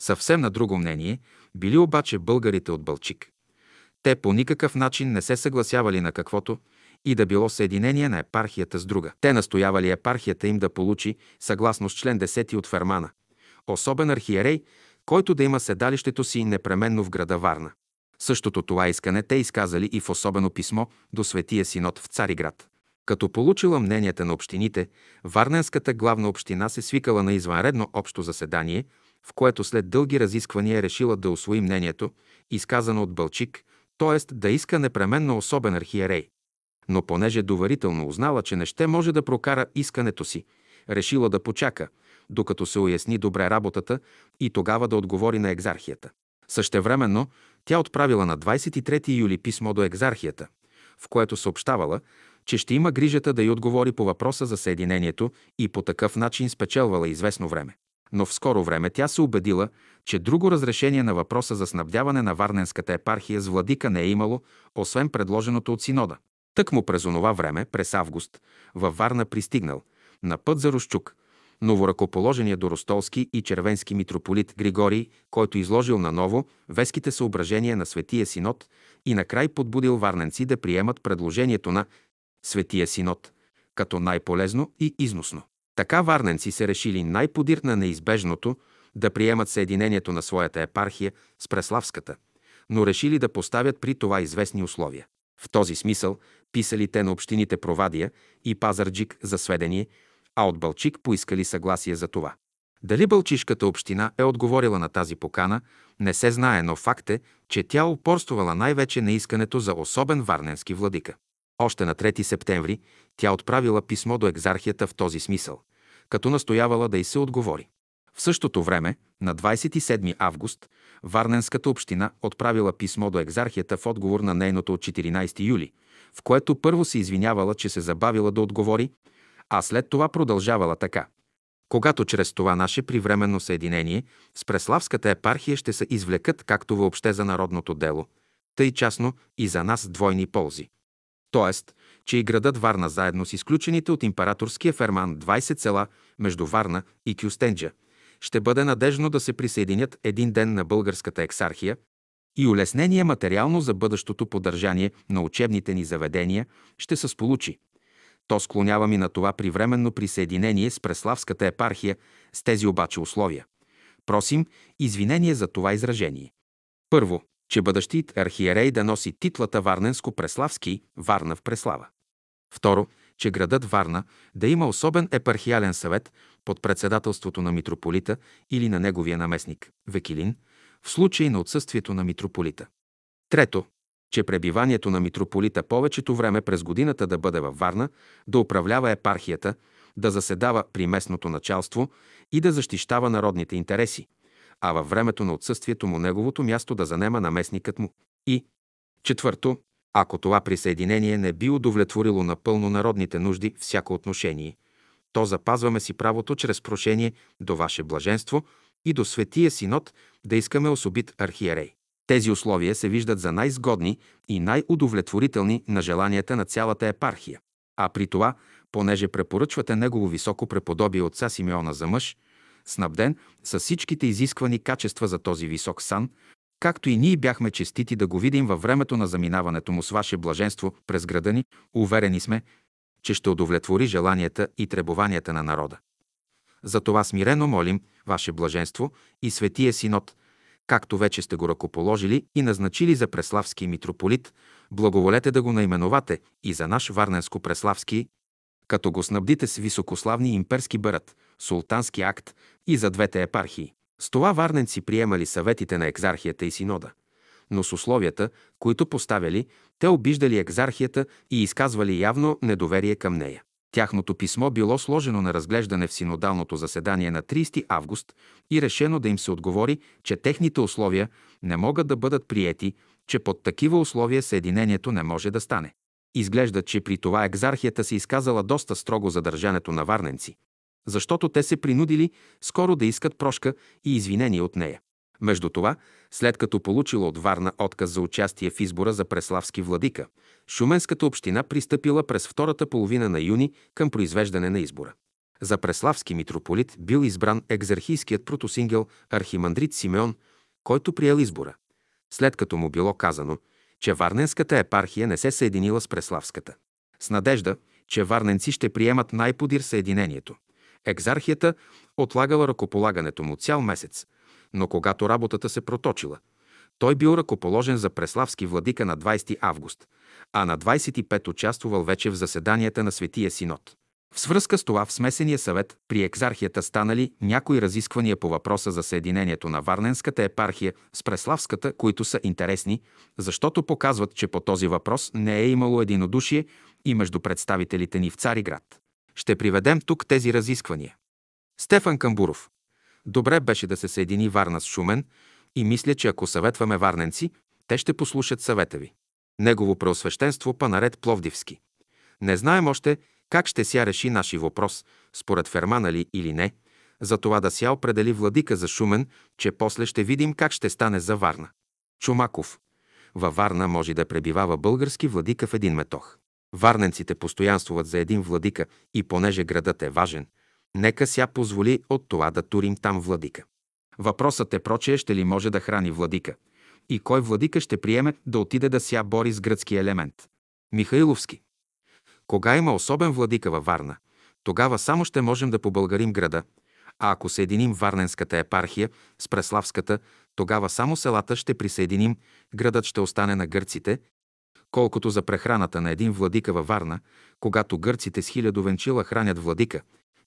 Съвсем на друго мнение били обаче българите от Бълчик. Те по никакъв начин не се съгласявали на каквото и да било съединение на епархията с друга. Те настоявали епархията им да получи, съгласно с член 10 от Фермана, особен архиерей, който да има седалището си непременно в града Варна. Същото това искане те изказали и в особено писмо до Светия Синод в Цариград. Като получила мненията на общините, Варненската главна община се свикала на извънредно общо заседание, в което след дълги разисквания решила да освои мнението, изказано от Бълчик, т.е. да иска непременно особен архиерей. Но понеже доверително узнала, че не ще може да прокара искането си, решила да почака, докато се уясни добре работата и тогава да отговори на екзархията. Същевременно тя отправила на 23 юли писмо до екзархията, в което съобщавала, че ще има грижата да й отговори по въпроса за съединението и по такъв начин спечелвала известно време. Но в скоро време тя се убедила, че друго разрешение на въпроса за снабдяване на Варненската епархия с владика не е имало, освен предложеното от синода. Тък му през онова време, през август, във Варна пристигнал, на път за Рощук, новоръкоположения до Ростолски и червенски митрополит Григорий, който изложил наново веските съображения на Светия Синод и накрай подбудил варненци да приемат предложението на Светия Синод като най-полезно и износно. Така варненци се решили най-подир на неизбежното да приемат съединението на своята епархия с Преславската, но решили да поставят при това известни условия. В този смисъл писали те на общините Провадия и Пазарджик за сведение, а от Бълчик поискали съгласие за това. Дали Бълчишката община е отговорила на тази покана, не се знае, но факт е, че тя упорствала най-вече на искането за особен варненски владика. Още на 3 септември тя отправила писмо до екзархията в този смисъл, като настоявала да й се отговори. В същото време, на 27 август, Варненската община отправила писмо до екзархията в отговор на нейното от 14 юли, в което първо се извинявала, че се забавила да отговори, а след това продължавала така. Когато чрез това наше привременно съединение с Преславската епархия ще се извлекат както въобще за народното дело, тъй частно и за нас двойни ползи. Тоест, че и градът Варна заедно с изключените от императорския ферман 20 села между Варна и Кюстенджа ще бъде надежно да се присъединят един ден на българската ексархия и улеснение материално за бъдещото поддържание на учебните ни заведения ще се сполучи. То склонявам и на това привременно присъединение с Преславската епархия с тези обаче условия. Просим извинение за това изражение. Първо, че бъдещият архиерей да носи титлата Варненско-Преславски Варна в Преслава. Второ, че градът Варна да има особен епархиален съвет под председателството на митрополита или на неговия наместник Векилин, в случай на отсъствието на митрополита. Трето, че пребиванието на митрополита повечето време през годината да бъде във Варна, да управлява епархията, да заседава при местното началство и да защищава народните интереси, а във времето на отсъствието му неговото място да занема наместникът му. И четвърто, ако това присъединение не би удовлетворило напълно народните нужди всяко отношение, то запазваме си правото чрез прошение до Ваше блаженство и до Светия Синод да искаме особит архиерей. Тези условия се виждат за най-сгодни и най-удовлетворителни на желанията на цялата епархия. А при това, понеже препоръчвате негово високо преподобие отца Симеона за мъж, снабден с всичките изисквани качества за този висок сан, както и ние бяхме честити да го видим във времето на заминаването му с ваше блаженство през града ни, уверени сме, че ще удовлетвори желанията и требованията на народа. Затова смирено молим Ваше блаженство и Светия Синод, както вече сте го ръкоположили и назначили за Преславски митрополит, благоволете да го наименовате и за наш Варненско-Преславски, като го снабдите с високославни имперски бърът, султански акт и за двете епархии. С това варненци приемали съветите на екзархията и синода. Но с условията, които поставяли, те обиждали екзархията и изказвали явно недоверие към нея. Тяхното писмо било сложено на разглеждане в синодалното заседание на 30 август и решено да им се отговори, че техните условия не могат да бъдат приети, че под такива условия съединението не може да стане. Изглежда, че при това екзархията се изказала доста строго за държането на варненци, защото те се принудили скоро да искат прошка и извинение от нея. Между това, след като получила от Варна отказ за участие в избора за Преславски владика, Шуменската община пристъпила през втората половина на юни към произвеждане на избора. За Преславски митрополит бил избран екзархийският протосингел архимандрит Симеон, който приел избора, след като му било казано, че Варненската епархия не се съединила с Преславската. С надежда, че варненци ще приемат най-подир съединението. Екзархията отлагала ръкополагането му цял месец, но когато работата се проточила, той бил ръкоположен за Преславски владика на 20 август, а на 25 участвал вече в заседанията на Светия Синод. В свръзка с това в смесения съвет при екзархията станали някои разисквания по въпроса за съединението на Варненската епархия с Преславската, които са интересни, защото показват, че по този въпрос не е имало единодушие и между представителите ни в Цариград. Ще приведем тук тези разисквания. Стефан Камбуров. Добре беше да се съедини Варна с Шумен и мисля, че ако съветваме варненци, те ще послушат съвета ви. Негово преосвещенство Панарет Пловдивски. Не знаем още как ще ся реши наши въпрос, според Фермана ли или не, за това да ся определи владика за Шумен, че после ще видим как ще стане за Варна. Чумаков. Във Варна може да пребивава български владика в един метох. Варненците постоянствуват за един владика и понеже градът е важен, нека ся позволи от това да турим там владика. Въпросът е прочее ще ли може да храни владика и кой владика ще приеме да отиде да ся бори с гръцки елемент. Михайловски. Кога има особен владика във Варна, тогава само ще можем да побългарим града, а ако съединим Варненската епархия с Преславската, тогава само селата ще присъединим, градът ще остане на гърците, колкото за прехраната на един владика във Варна, когато гърците с хилядо венчила хранят владика,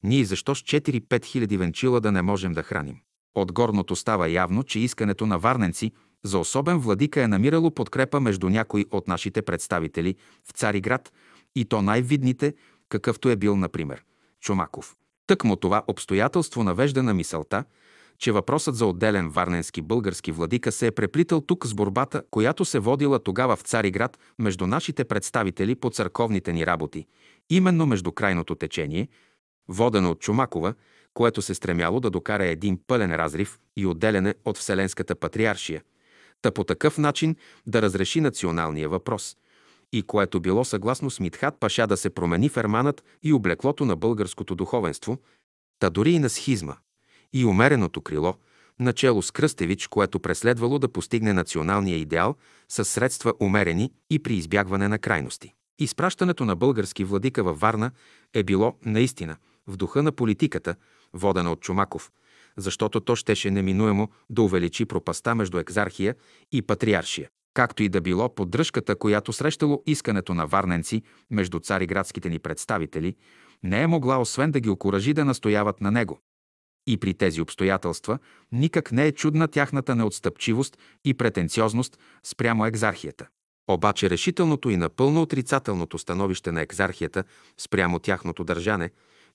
ние защо с 4-5 хиляди венчила да не можем да храним? От горното става явно, че искането на варненци за особен владика е намирало подкрепа между някои от нашите представители в Цариград и то най-видните, какъвто е бил, например, Чумаков. Тъкмо това обстоятелство навежда на мисълта, че въпросът за отделен варненски български владика се е преплитал тук с борбата, която се водила тогава в Цариград между нашите представители по църковните ни работи, именно между крайното течение, водено от Чумакова, което се стремяло да докара един пълен разрив и отделяне от Вселенската патриаршия, та по такъв начин да разреши националния въпрос, и което било съгласно с Митхат Паша да се промени ферманът и облеклото на българското духовенство, та дори и на схизма, и умереното крило, начало с Кръстевич, което преследвало да постигне националния идеал с средства умерени и при избягване на крайности. Изпращането на български владика във Варна е било наистина в духа на политиката, водена от Чумаков, защото то щеше неминуемо да увеличи пропаста между екзархия и патриаршия. Както и да било поддръжката, която срещало искането на варненци между цариградските ни представители, не е могла освен да ги окоръжи да настояват на него. И при тези обстоятелства никак не е чудна тяхната неотстъпчивост и претенциозност спрямо екзархията. Обаче решителното и напълно отрицателното становище на екзархията спрямо тяхното държане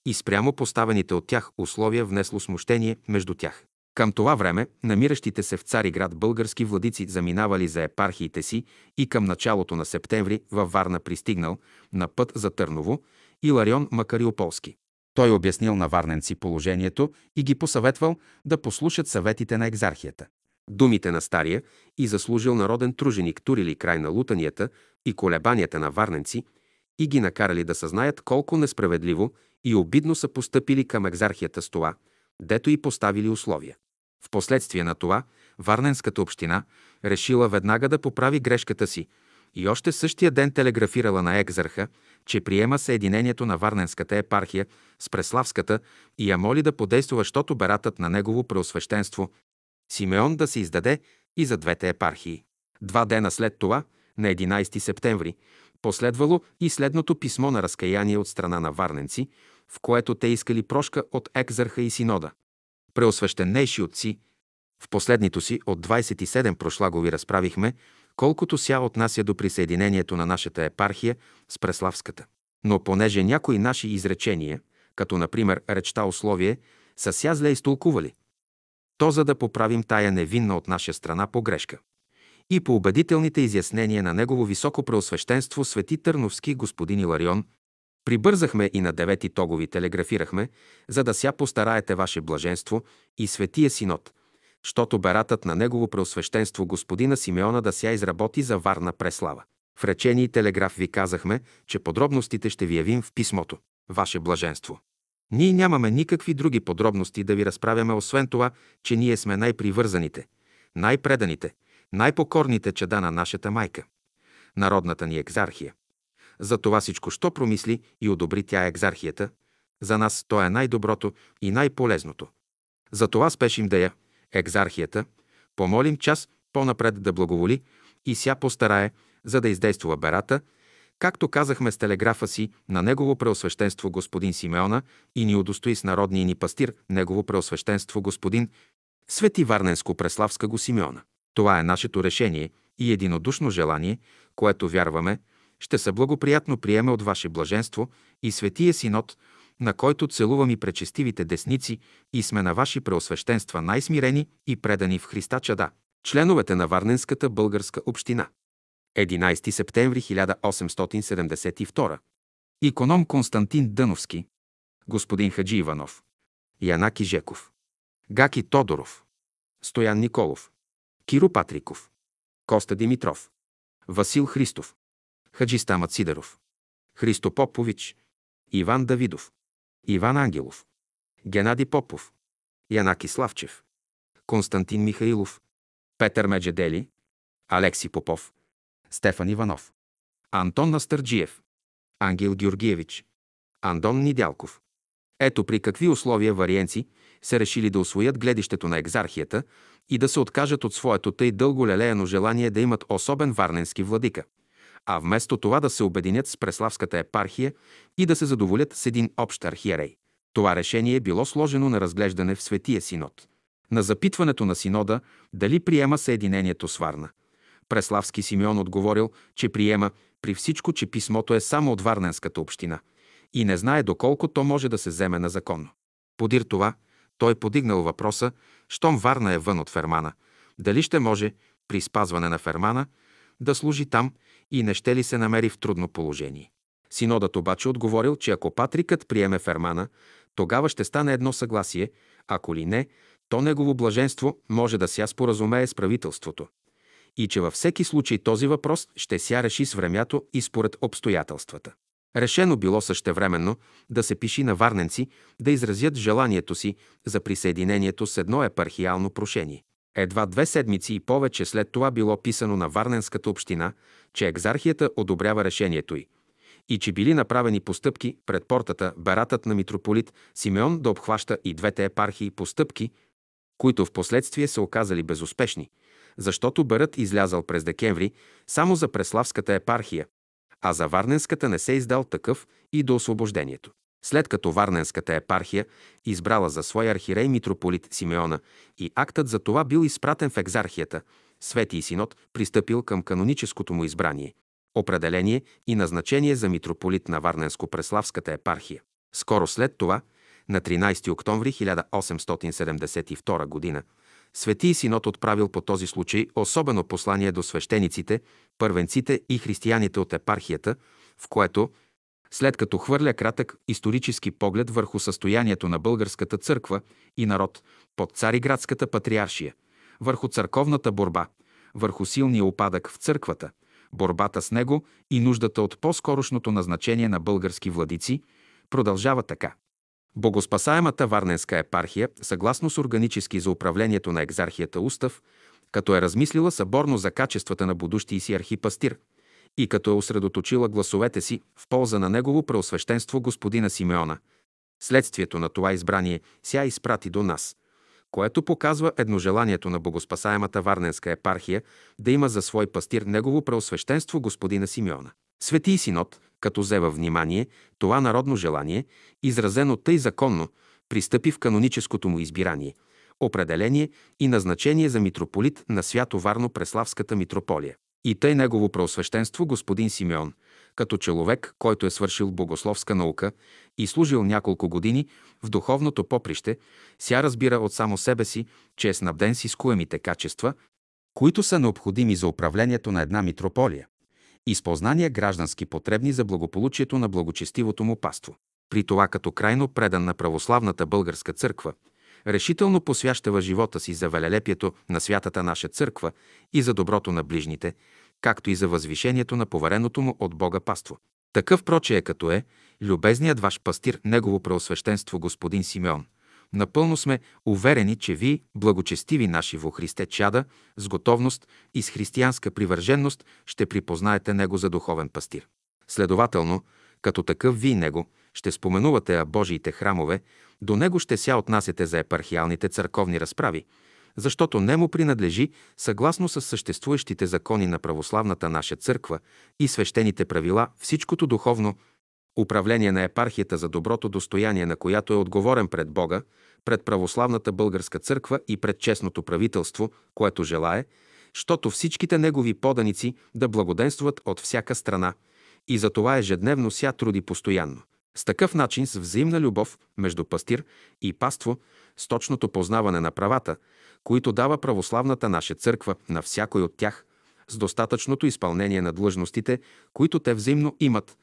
и спрямо поставените от тях условия внесло смущение между тях. Към това време намиращите се в Цариград български владици заминавали за епархиите си и към началото на септември във Варна пристигнал на път за Търново Иларион Макариополски. Той обяснил на варненци положението и ги посъветвал да послушат съветите на екзархията. Думите на стария и заслужил народен труженик турили край на лутанията и колебанията на варненци и ги накарали да съзнаят колко несправедливо и обидно са постъпили към екзархията с това, дето и поставили условия. Впоследствие на това, Варненската община решила веднага да поправи грешката си и още същия ден телеграфирала на екзарха, че приема съединението на Варненската епархия с Преславската и я моли да подейства, защото бератът на негово преосвещенство Симеон да се издаде и за двете епархии. Два дена след това, на 11 септември, последвало и следното писмо на разкаяние от страна на варненци, в което те искали прошка от екзарха и синода. Преосвещенейши отци, в последнито си от 27 прошлагови разправихме, колкото ся отнася до присъединението на нашата епархия с Преславската. Но понеже някои наши изречения, като например речта условие, са ся зле изтолкували, то за да поправим тая невинна от наша страна погрешка. И по убедителните изяснения на Негово високо преосвещенство Свети Търновски господин Иларион, прибързахме и на девети тогови телеграфирахме, за да ся постараете ваше блаженство и Светия Синод, щото бератът на Негово преосвещенство господина Симеона да ся изработи за Варна Преслава. В речени телеграф ви казахме, че подробностите ще ви явим в писмото. Ваше блаженство. Ние нямаме никакви други подробности да ви разправяме, освен това, че ние сме най-привързаните, най-преданите, най-покорните чеда на нашата майка, народната ни екзархия. За това всичко, що промисли и одобри тя екзархията, За нас то е най-доброто и най-полезното. Затова спешим да я, екзархията, помолим час по-напред да благоволи и ся постарае, за да издействува берата, както казахме с телеграфа си на Негово преосвещенство господин Симеона и ни удостои с народния ни пастир Негово преосвещенство господин Свети Варненско-Преславска го Симеона. Това е нашето решение и единодушно желание, което вярваме, ще се благоприятно приеме от Ваше блаженство и Светия Синод, на който целувам и пречестивите десници и сме на Ваши преосвещенства най-смирени и предани в Христа чада, членовете на Варненската българска община. 11 септември 1872. Иконом Константин Дъновски, господин Хаджи Иванов, Янаки Жеков, Гаки Тодоров, Стоян Николов, Киро Патриков, Коста Димитров, Васил Христов, Хаджи Стамат Сидеров, Христо Попович, Иван Давидов, Иван Ангелов, Геннади Попов, Янаки Славчев, Константин Михаилов, Петър Меджедели, Алекси Попов, Стефан Иванов, Антон Настърджиев, Ангел Георгиевич, Андон Нидялков. Ето при какви условия вариенци се решили да освоят гледището на екзархията и да се откажат от своето тъй дълго лелеяно желание да имат особен варненски владика, а вместо това да се обединят с Преславската епархия и да се задоволят с един общ архиерей. Това решение е било сложено на разглеждане в Светия Синод. На запитването на Синода дали приема съединението с Варна – Преславски Симеон отговорил, че приема при всичко, че писмото е само от Варненската община и не знае доколко то може да се вземе на законно. Подир това, той подигнал въпроса, щом Варна е вън от Фермана, дали ще може, при спазване на Фермана, да служи там и не ще ли се намери в трудно положение. Синодът обаче отговорил, че ако Патрикът приеме Фермана, тогава ще стане едно съгласие, ако ли не, то негово блаженство може да ся споразумее с правителството и че във всеки случай този въпрос ще ся реши с времето и според обстоятелствата. Решено било същевременно да се пиши на варненци да изразят желанието си за присъединението с едно епархиално прошение. Едва две седмици и повече след това било писано на Варненската община, че екзархията одобрява решението й и че били направени постъпки пред портата баратът на митрополит Симеон да обхваща и двете епархии постъпки, които в последствие се оказали безуспешни – защото бърът излязал през декември само за Преславската епархия, а за Варненската не се издал такъв и до освобождението. След като Варненската епархия избрала за свой архирей митрополит Симеона и актът за това бил изпратен в екзархията, Свети и Синод пристъпил към каноническото му избрание, определение и назначение за митрополит на Варненско-Преславската епархия. Скоро след това, на 13 октомври 1872 г., Свети Синод отправил по този случай особено послание до свещениците, първенците и християните от епархията, в което, след като хвърля кратък исторически поглед върху състоянието на българската църква и народ под Цариградската патриаршия, върху църковната борба, върху силния опадък в църквата, борбата с него и нуждата от по-скорошното назначение на български владици, продължава така. Богоспасаемата Варненска епархия, съгласно с органически за управлението на екзархията устав, като е размислила съборно за качествата на будущия си архипастир и като е усредоточила гласовете си в полза на негово преосвещенство господина Симеона, следствието на това избрание ся изпрати до нас, което показва едножеланието на богоспасаемата Варненска епархия да има за свой пастир негово преосвещенство господина Симеона. Свети Синод, като взе във внимание това народно желание, изразено тъй законно, пристъпи в каноническото му избирание, определение и назначение за митрополит на свято Варно Преславската митрополия. И тъй негово преосвещенство господин Симеон, като човек, който е свършил богословска наука и служил няколко години в духовното поприще, ся разбира от само себе си, че е снабден с изкуемите качества, които са необходими за управлението на една митрополия и с познания граждански потребни за благополучието на благочестивото му паство. При това като крайно предан на православната българска църква, решително посвящава живота си за велелепието на святата наша църква и за доброто на ближните, както и за възвишението на повереното му от Бога паство. Такъв проче е като е любезният ваш пастир, негово преосвещенство господин Симеон – Напълно сме уверени, че ви, благочестиви наши во Христе чада, с готовност и с християнска привърженост ще припознаете Него за духовен пастир. Следователно, като такъв ви Него ще споменувате Божиите храмове, до него ще ся отнасяте за епархиалните църковни разправи, защото не му принадлежи съгласно с съществуващите закони на православната наша църква и свещените правила всичкото духовно управление на епархията за доброто достояние, на която е отговорен пред Бога, пред православната българска църква и пред честното правителство, което желае, щото всичките негови поданици да благоденстват от всяка страна и за това ежедневно ся труди постоянно. С такъв начин, с взаимна любов между пастир и паство, с точното познаване на правата, които дава православната наша църква на всякой от тях, с достатъчното изпълнение на длъжностите, които те взаимно имат,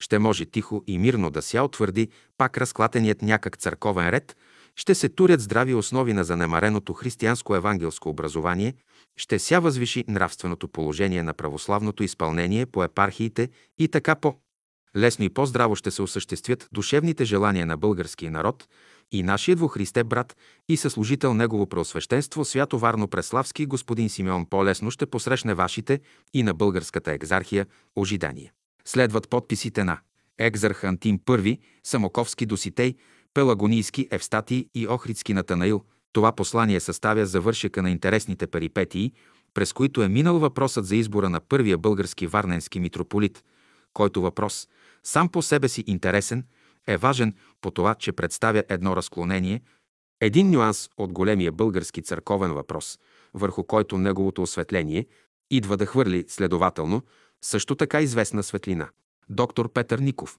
ще може тихо и мирно да ся утвърди пак разклатеният някак църковен ред, ще се турят здрави основи на занемареното християнско евангелско образование, ще ся възвиши нравственото положение на православното изпълнение по епархиите и така по лесно и по-здраво ще се осъществят душевните желания на българския народ и нашият во брат и съслужител Негово преосвещенство Свято Варно Преславски господин Симеон по-лесно ще посрещне вашите и на българската екзархия ожидания. Следват подписите на Екзарх Антим I, Самоковски Доситей, Пелагонийски Евстатий и Охридски Натанаил. Това послание съставя завършека на интересните перипетии, през които е минал въпросът за избора на първия български варненски митрополит, който въпрос, сам по себе си интересен, е важен по това, че представя едно разклонение, един нюанс от големия български църковен въпрос, върху който неговото осветление идва да хвърли, следователно, също така известна светлина. Доктор Петър Ников